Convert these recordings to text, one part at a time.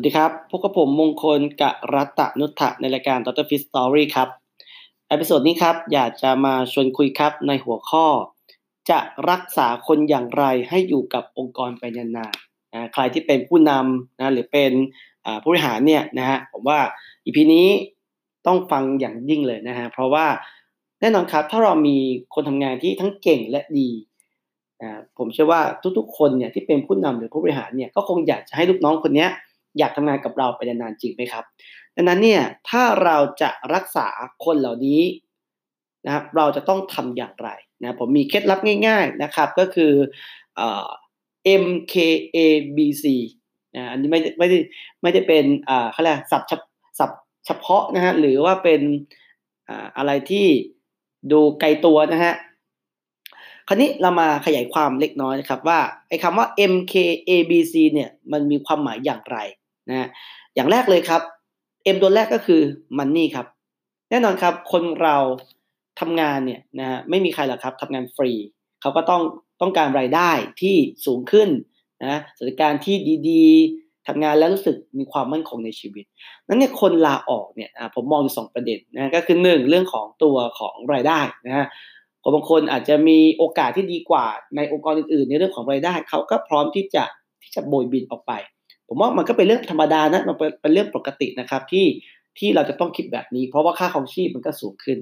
สวัสดีครับพบกับผมมงคลกะรัตนุทธะในรายการ Dr. Fit Story ครับ episode นี้ครับ อยากจะมาชวนคุยครับในหัวข้อ จะรักษาคนอย่างไรให้อยู่กับองค์กรไปนานๆนะใครที่เป็นผู้นำนะหรือเป็นผู้บริหารเนี่ยนะฮะผมว่า EP นี้ต้องฟังอย่างยิ่งเลยนะฮะเพราะว่าแน่นอนครับถ้าเรามีคนทำงานที่ทั้งเก่งและดีนะผมเชื่อว่าทุกๆ คนเนี่ยที่เป็นผู้นำหรือผู้บริหารเนี่ยก็คงอยากจะให้ลูกน้องคนเนี้ย อยากทำงานกับเราไปนานๆจริงไหมครับ ดังนั้นเนี่ยถ้าเราจะรักษาคนเหล่านี้นะครับเราจะต้องทำอย่างไรนะผมมีเคล็ดลับง่าย ๆนะครับ ก็คือเอ่อ MKABC นะอันนี้ไม่ไม่ได้ไม่ได้เป็นอ่าเขาเรียกสับสับเฉพาะนะฮะหรือว่าเป็นอ่าอะไรที่ดูไกลตัวนะฮะคราวนี้เรามาขยายความเล็กน้อยนะครับว่าไอ้คำว่า MKABC เนี่ยมันมีความหมายอย่างไร นะอย่างแรกเลยครับ M ตัวแรกก็คือมันนี่ครับ แน่นอนครับ คนเราทำงานเนี่ยนะฮะไม่มีใครหรอกครับทำงานฟรี เขาก็ต้องต้องการรายได้ที่สูงขึ้นนะสถานการณ์ที่ดีๆทำงานแล้วรู้สึกมีความมั่นคงในชีวิต นั้นเนี่ยคนลาออกเนี่ยผมมองอยู่สองประเด็นนะก็คือหนึ่งเรื่องของตัวของรายได้นะฮะคนบางคนอาจจะมีโอกาสที่ดีกว่าในองค์กรอื่นๆ ในเรื่องของรายได้ เขาก็พร้อมที่จะที่จะโบยบินออกไป ผมว่ามันก็เป็นเรื่องธรรมดานะมันเป็นเรื่องปกตินะครับที่ที่เราจะต้องคิดแบบนี้ เพราะว่าค่าของชีพมันก็สูงขึ้น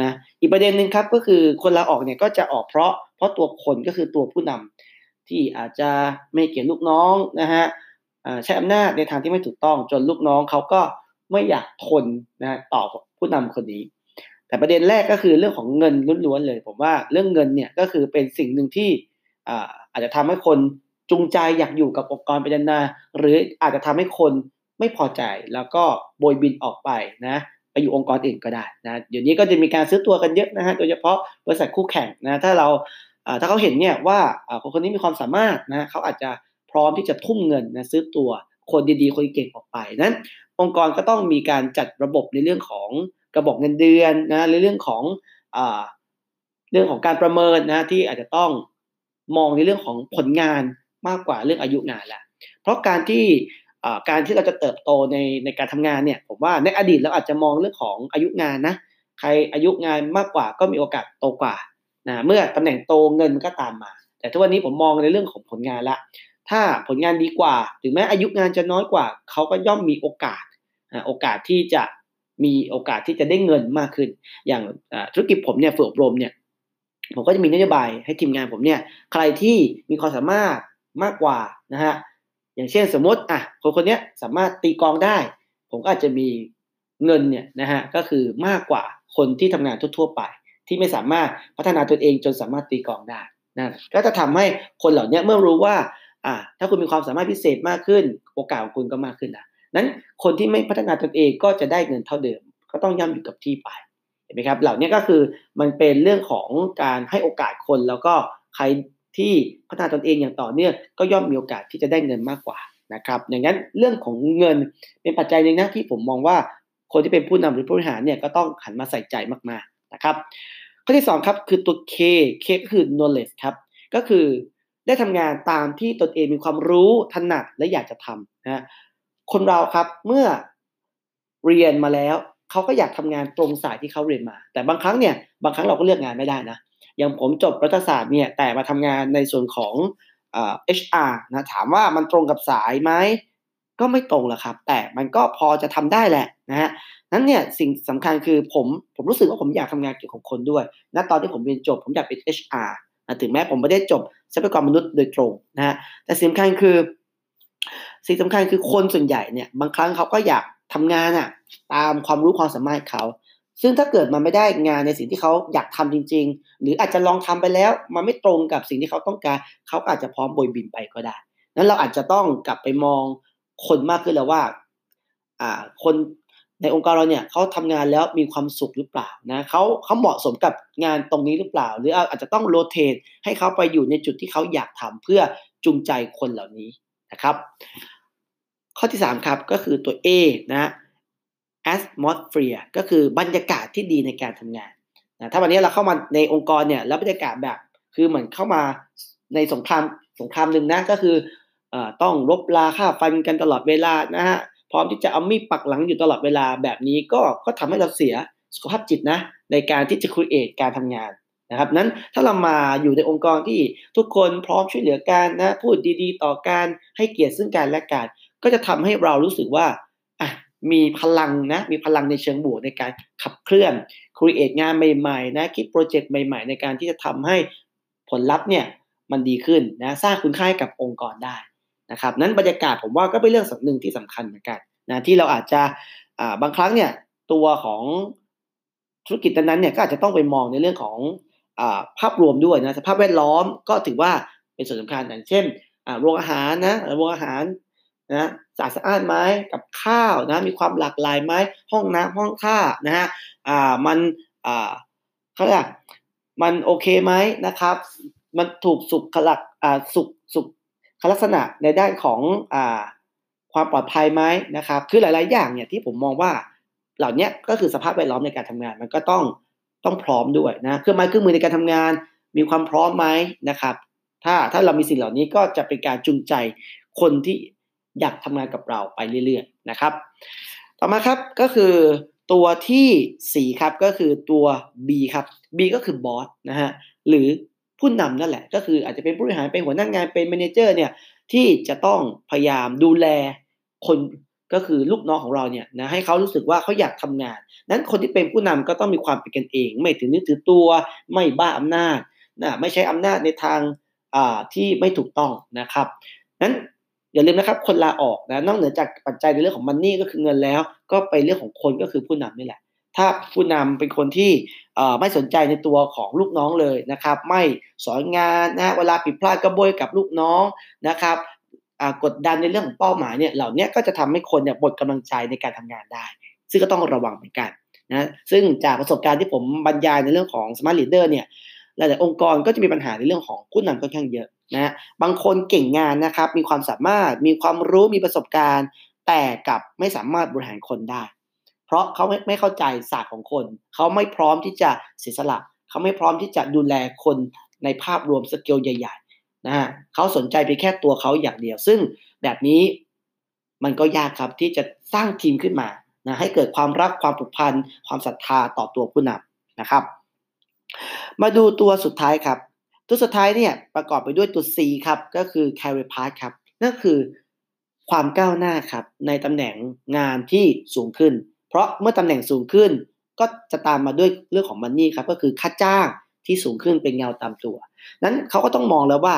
นะอีกประเด็นหนึ่งครับก็คือคนลาออกเนี่ยก็จะออกเพราะเพราะตัวคนก็คือตัวผู้นำที่อาจจะไม่เกี่ยลูกน้องนะฮะใช้อำนาจในทางที่ไม่ถูกต้องจนลูกน้องเขาก็ไม่อยากทนนะต่อผู้นำคนนี้ แต่ประเด็นแรกก็คือเรื่องของเงินล้วนๆเลย ผมว่าเรื่องเงินเนี่ยก็คือเป็นสิ่งหนึ่งที่อาจจะทำให้คน จูงใจอยากอยู่กับองค์กรไปนานๆหรืออาจจะทำให้คนไม่พอใจแล้วก็โบยบินออกไปนะไปอยู่องค์กรอื่นก็ได้นะเดี๋ยวนี้ก็จะมีการซื้อตัวกันเยอะนะฮะโดยเฉพาะบริษัทคู่แข่งนะถ้าเราถ้าเขาเห็นเนี่ยว่าคนคนนี้มีความสามารถนะเขาอาจจะพร้อมที่จะทุ่มเงินนะซื้อตัวคนดีๆ คนเก่งออกไปนั้นองค์กรก็ต้องมีการจัดระบบในเรื่องของกระบอกเงินเดือนนะในเรื่องของอเรื่องของการประเมินนะที่อาจจะต้องมองในเรื่องของผลงาน มากกว่าเรื่องอายุงานละเพราะการที่การที่เราจะเติบโตในในการทำงานเนี่ยผมว่าในอดีตเราอาจจะมองเรื่องของอายุงานนะใครอายุงานมากกว่าก็มีโอกาสโตกว่านะเมื่อตำแหน่งโตเงินมันก็ตามมา แต่ทุกวันนี้ผมมองในเรื่องของผลงานละถ้าผลงานดีกว่าถึงแม้อายุงานจะน้อยกว่าเขาก็ย่อมมีโอกาสโอกาสที่จะมีโอกาสที่จะได้เงินมากขึ้น อย่างธุรกิจผมเนี่ยฝึกอบรมเนี่ยผมก็จะมีนโยบายให้ทีมงานผมเนี่ยใครที่มีความสามารถ มากกว่านะฮะอย่างเช่นสมมติอะคนคนนี้สามารถตีกองได้ ผมก็อาจจะมีเงินเนี่ยนะฮะก็คือมากกว่าคนที่ทำงานทั่วๆไป ที่ไม่สามารถพัฒนาตนเองจนสามารถตีกองได้นะก็จะทำให้คนเหล่านี้เมื่อรู้ว่าอ่าถ้าคุณมีความสามารถพิเศษมากขึ้น โอกาสของคุณก็มากขึ้นนะนั้นคนที่ไม่พัฒนาตนเองก็จะได้เงินเท่าเดิม ก็ต้องย่ำอยู่กับที่ไปเห็นไหมครับเหล่านี้ก็คือมันเป็นเรื่องของการให้โอกาสคนแล้วก็ใคร ที่พัฒนาตนเองอย่างต่อเนื่องก็ย่อมมีโอกาสที่จะได้เงินมากกว่านะครับอย่างนั้นเรื่องของเงินเป็นปัจจัยหนึ่งนะที่ผมมองว่าคนที่เป็นผู้นำหรือผู้บริหารเนี่ยก็ต้องหันมาใส่ใจมากๆนะครับข้อที่2ครับคือตัว K K ก็คือ knowledge ครับก็คือได้ทำงานตามที่ตนเองมีความรู้ถนัดและอยากจะทำนะคนเราครับเมื่อเรียนมาแล้วเขาก็อยากทำงานตรงสายที่เขาเรียนมา แต่บางครั้งเนี่ยบางครั้งเราก็เลือกงานไม่ได้นะ อย่างผมจบรัฐศาสตร์เนี่ยแต่มาทำงานในส่วนของเอ่อ HR นะถามว่ามันตรงกับสายไหมก็ไม่ตรงหรอกครับ แต่มันก็พอจะทำได้แหละนะฮะนั้นเนี่ยสิ่งสำคัญคือผมผมรู้สึกว่าผมอยากทำงานเกี่ยวกับคนด้วยณตอนที่ผมเรียนจบผมอยากเป็น HR นะถึงแม้ผมไม่ได้จบทรัพยากรมนุษย์โดยตรงนะฮะแต่สิ่งสำคัญคือ สิ่งสำคัญคือคนส่วนใหญ่เนี่ยบางครั้งเขาก็อยากทำงานอะตามความรู้ความสามารถเขา ซึ่งถ้าเกิดมันไม่ได้งานในสิ่งที่เขาอยากทำจริง ๆ หรืออาจจะลองทำไปแล้ว มันไม่ตรงกับสิ่งที่เขาต้องการ เขาอาจจะพร้อมบยบินไปก็ได้ นั้นเราอาจจะต้องกลับไปมองคนมากขึ้นแล้วว่า อ่า คนในองค์กรเราเนี่ยเขาทำงานแล้วมีความสุขหรือเปล่านะเขาเขาเหมาะสมกับงานตรงนี้หรือเปล่า หรืออาจจะต้องโรเตทให้เขาไปอยู่ในจุดที่เขาอยากทำเพื่อจูงใจคนเหล่านี้นะครับ ข้อที่3ครับก็คือตัว A นะ atmosphere ก็คือบรรยากาศที่ดีในการทำงานนะถ้าวันนี้เราเข้ามาในองค์กรเนี่ยแล้วบรรยากาศแบบ คือเหมือนเข้ามาในสงครามสงครามหนึ่งนะก็คือต้องรบลาค่าฟันกันตลอดเวลานะฮะพร้อมที่จะเอามีดปักหลังอยู่ตลอดเวลาแบบนี้ก็ก็ทำให้เราเสียสุขภาพจิตนะในการที่จะครีเอทการทำงานนะครับนั้นถ้าเรามาอยู่ในองค์กรที่ทุกคนพร้อมช่วยเหลือกันนะพูดดีๆ ต่อการให้เกียรติซึ่งกันและกันก็จะทำให้เรารู้สึกว่า มีพลังนะมีพลังในเชิงบวกในการขับเคลื่อนครีเอทงานใหม่ๆนะคิดโปรเจกต์ใหม่ ๆ ในการที่จะทำให้ผลลัพธ์เนี่ยมันดีขึ้นนะสร้างคุณค่าให้กับองค์กรได้นะครับนั้นบรรยากาศผมว่าก็เป็นเรื่องสำหนึ่งที่สำคัญเหมือนกันนะที่เราอาจจะบางครั้งเนี่ยตัวของธุรกิจนั้นเนี่ยก็อาจจะต้องไปมองในเรื่องของอภาพรวมด้วยนะสภาพแวดล้อมก็ถือว่าเป็นส่วนสำคัญอย่างเช่นโรงอาหารนะโรงอาหาร นะสะอาดสะอ้านไหมกับข้าวนะมีความหลากหลายไหมห้องน้ำห้องท่านะฮะอ่ามันอ่าเขาเรียกมันโอเคไหมนะครับ มันถูกสุขลักอ่าสุขสุขลักษณะในด้านของอ่าความปลอดภัยไหมนะครับ คือหลาย ๆ อย่างเนี่ยที่ผมมองว่าเหล่านี้ก็คือสภาพแวดล้อมในการทำงาน มันก็ต้องต้องพร้อมด้วยนะเครื่องไม้เครื่องมือในการทำงาน มีความพร้อมไหมนะครับ ถ้าถ้าเรามีสิ่งเหล่านี้ก็จะเป็นการจูงใจคนที่ อยากทำงานกับเราไปเรื่อยๆนะครับ ต่อมาครับก็คือตัวที่ 4 ครับก็คือตัว B ครับ B ก็คือบอสนะฮะหรือผู้นำนั่นแหละ ก็คืออาจจะเป็นผู้บริหารเป็นหัวหน้างงานเป็นแมเนเจอร์เนี่ยที่จะต้องพยายามดูแลคนก็คือลูกน้องของเราเนี่ยนะให้เขารู้สึกว่าเขาอยากทำงาน นั้นคนที่เป็นผู้นำก็ต้องมีความเป็นกันเอง ไม่ถือนึกถือตัว ไม่บ้าอำนาจนะไม่ใช้อำนาจในทางที่ไม่ถูกต้องนะครับนั้น อย่าลืมนะครับ คนลาออกนะนอกเหนือจากปัจจัยในเรื่องของมันนี่ก็คือเงินแล้ว ก็ไปเรื่องของคนก็คือผู้นำนี่แหละ ถ้าผู้นำเป็นคนที่ไม่สนใจในตัวของลูกน้องเลยนะครับ ไม่สอนงานนะเวลาผิดพลาดก็โบยกับลูกน้องนะครับกดดันในเรื่องของเป้าหมายเนี่ยเหล่านี้ก็จะทำให้คนเนี่ยหมดกำลังใจในการทำงานได้ ซึ่งก็ต้องระวังเหมือนกันนะซึ่งจากประสบการณ์ที่ผมบรรยายในเรื่องของ smart leader เนี่ย หลายๆองค์กรก็จะมีปัญหาในเรื่องของผู้นำค่อนข้างเยอะนะบางคนเก่งงานนะครับ มีความสามารถมีความรู้มีประสบการณ์ แต่กับไม่สามารถบริหารคนได้ เพราะเขาไม่ไม่เข้าใจศาสตร์ของคน เขาไม่พร้อมที่จะเสียสละ เขาไม่พร้อมที่จะดูแลคนในภาพรวมสเกลใหญ่ๆนะฮะเขาสนใจไปแค่ตัวเขาอย่างเดียว ซึ่งแบบนี้มันก็ยากครับที่จะสร้างทีมขึ้นมานะให้เกิดความรักความผูกพันความศรัทธาต่อตัวผู้นำนะครับ มาดูตัวสุดท้ายครับ ตัวสุดท้ายเนี่ยประกอบไปด้วยตัว C ครับ ก็คือ career path ครับ นั่นคือความก้าวหน้าครับ ในตำแหน่งงานที่สูงขึ้น เพราะเมื่อตำแหน่งสูงขึ้น ก็จะตามมาด้วยเรื่องของ money ครับ ก็คือค่าจ้างที่สูงขึ้นเป็นเงาตามตัว นั้นเขาก็ต้องมองแล้วว่า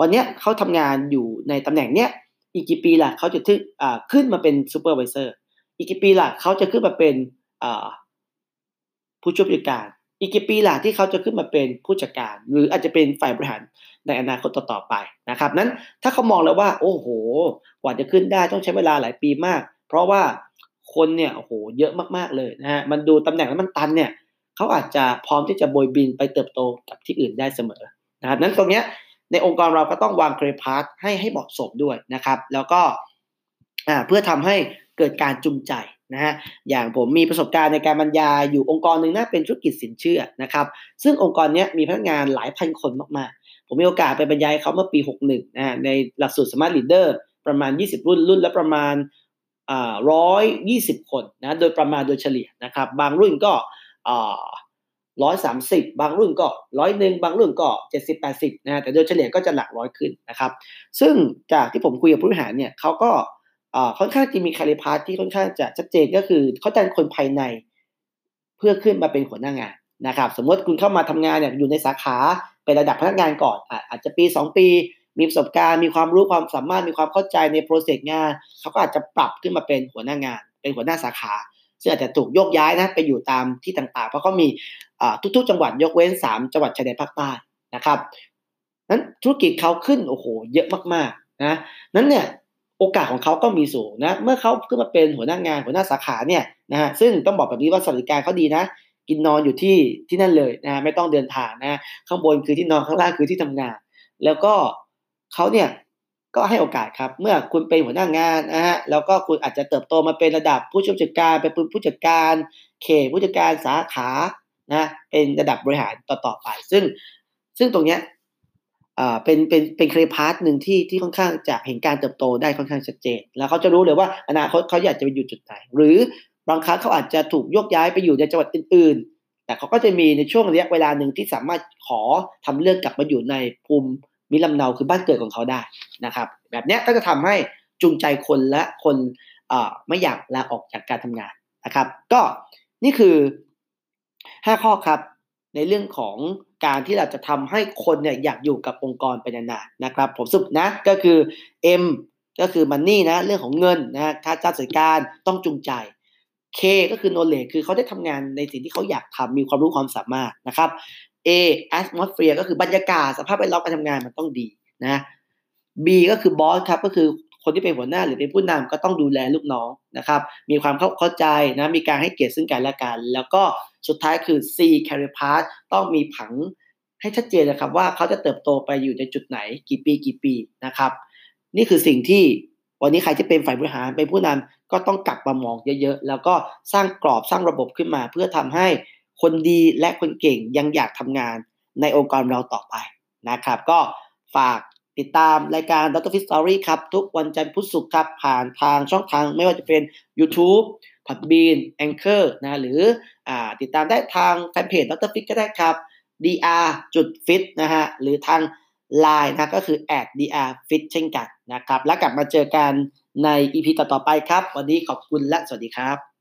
วันนี้เขาทำงานอยู่ในตำแหน่งเนี้ยอีกกี่ปีล่ะเขาจะทึขึ้นมาเป็น supervisor อีกกี่ปีล่ะเขาจะขึ้นมาเป็นผู้ช่วยผู้จัดการ อีกกี่ปีล่ะที่เขาจะขึ้นมาเป็นผู้จัดการ หรืออาจจะเป็นฝ่ายบริหารในอนาคตต่อๆไปนะครับ นั้นถ้าเขามองแล้วว่า โอ้โห กว่าจะขึ้นได้ต้องใช้เวลาหลายปีมาก เพราะว่าคนเนี่ยโอ้โหเยอะมากๆเลยนะฮะมันดูตำแหน่งแล้วมันตันเนี่ยเขาอาจจะพร้อมที่จะโบยบินไปเติบโตกับที่อื่นได้เสมอนะครับนั้นตรงเนี้ยในองค์กรเราก็ต้องวางเครพาร์ทให้ให้เหมาะสมด้วยนะครับ แล้วก็เพื่อทำให้เกิดการจูงใจ นะฮะอย่างผมมีประสบการณ์ในการบรรยายอยู่องค์กรหนึ่งนะเป็นธุรกิจสินเชื่อนะครับซึ่งองค์กรนี้มีพนักงานหลายพันคนมากๆ ผมมีโอกาสไปบรรยายเขาเมื่อปี 61นะในหลักสูตร Smart Leader ประมาณ 20 รุ่นรุ่นละประมาณร้อยยี่สิบคนนะโดยประมาณโดยเฉลี่ยนะครับบางรุ่นก็ร้อยสามสิบบางรุ่นก็ร้อยหนึ่งบางรุ่นก็เจ็ดสิบแปดสิบนะแต่โดยเฉลี่ยก็จะหลักร้อยขึ้นนะครับ ซึ่งจากที่ผมคุยกับผู้บริหารเนี่ยเขาก็ ค่อนข้างจะมี career path ที่ค่อนข้างจะชัดเจนก็คือเขาจ้างคนภายในเพื่อขึ้นมาเป็นหัวหน้างานนะครับ สมมติคุณเข้ามาทำงานเนี่ยอยู่ในสาขาเป็นระดับพนักงานก่อนอาจจะปี 2 ปีมีประสบการณ์มีความรู้ความสามารถมีความเข้าใจใน process งานเขาก็อาจจะปรับขึ้นมาเป็นหัวหน้างาน เป็นหัวหน้าสาขา ซึ่งอาจจะถูกโยกย้ายนะไปอยู่ตามที่ต่างๆ เพราะเขามีทุกๆ จังหวัดยกเว้น 3 จังหวัดชายแดนภาคใต้นะครับนั้นธุรกิจเขาขึ้นโอ้โหเยอะมากๆนะนั้นเนี่ย โอกาสของเขาก็มีสูงนะ เมื่อเขาขึ้นมาเป็นหัวหน้างานหัวหน้าสาขาเนี่ยนะฮะซึ่งต้องบอกแบบนี้ว่าสวัสดิการเขาดีนะ กินนอนอยู่ที่ที่นั่นเลยนะไม่ต้องเดินทางนะข้างบนคือที่นอนข้างล่างคือที่ทำงาน แล้วก็เขาเนี่ยก็ให้โอกาสครับ เมื่อคุณเป็นหัวหน้างานนะฮะแล้วก็คุณอาจจะเติบโตมาเป็นระดับผู้ช่วยจัดการเป็นผู้จัดการเขตผู้จัดการสาขานะเป็นระดับบริหารต่อๆไป ซึ่งซึ่งตรงเนี้ย อ่าเป็นเป็นเป็น career path หนึ่งที่ที่ค่อนข้างจะเห็นการเติบโตได้ค่อนข้างชัดเจน แล้วเขาจะรู้เลยว่าอนาคตเขาอยากจะไปอยู่จุดไหน หรือบางครั้งเขาอาจจะถูกโยกย้ายไปอยู่ในจังหวัดอื่น ๆ แต่เขาก็จะมีในช่วงระยะเวลาหนึ่งที่สามารถขอทำเรื่องกลับมาอยู่ในภูมิมิลำเนาคือบ้านเกิดของเขาได้นะครับ แบบนี้ก็จะทำให้จูงใจคนและคนไม่อยากลาออกจากการทำงานนะครับ ก็นี่คือ 5 ข้อครับในเรื่องของ การที่เราจะทำให้คนเนี่ยอยากอยู่กับองค์กรไปนานๆนะครับ ผมสุดนะก็คือ M ก็คือมันนี่นะเรื่องของเงินนะค่าจ้างจัดการต้องจูงใจ K ก็คือ knowledge คือเขาได้ทำงานในสิ่งที่เขาอยากทำมีความรู้ความสามารถนะครับ A atmosphere ก็คือบรรยากาศสภาพแวดล้อมการทำงานมันต้องดีนะ B ก็คือ boss ครับก็คือ คนที่เป็นหัวหน้าหรือเป็นผู้นำก็ต้องดูแลลูกน้องนะครับ มีความเข้าใจนะมีการให้เกียรติซึ่งกันและกัน แล้วก็สุดท้ายคือ C career path ต้องมีผังให้ชัดเจนนะครับว่าเขาจะเติบโตไปอยู่ในจุดไหนกี่ปีกี่ปีนะครับ นี่คือสิ่งที่วันนี้ใครที่เป็นฝ่ายบริหารเป็นผู้นำก็ต้องกลับมามองเยอะๆ แล้วก็สร้างกรอบสร้างระบบขึ้นมา เพื่อทำให้คนดีและคนเก่งยังอยากทำงานในองค์กรเราต่อไปนะครับ ก็ฝาก ติดตามรายการ Dr. Fit Story ครับ ทุกวันจันทร์พุธศุกร์ครับ ผ่านทางช่องทางไม่ว่าจะเป็น YouTube Podbean Anchor นะหรืออติดตามได้ทางแฟนเพจ Dr. Fit ก็ได้ครับ dr จุด fit นะฮะหรือทาง Line นะก็คือ dr fit เช่นกันนะครับ แล้วกลับมาเจอกันใน EP ต่อๆไปครับ วันนี้ขอบคุณและสวัสดีครับ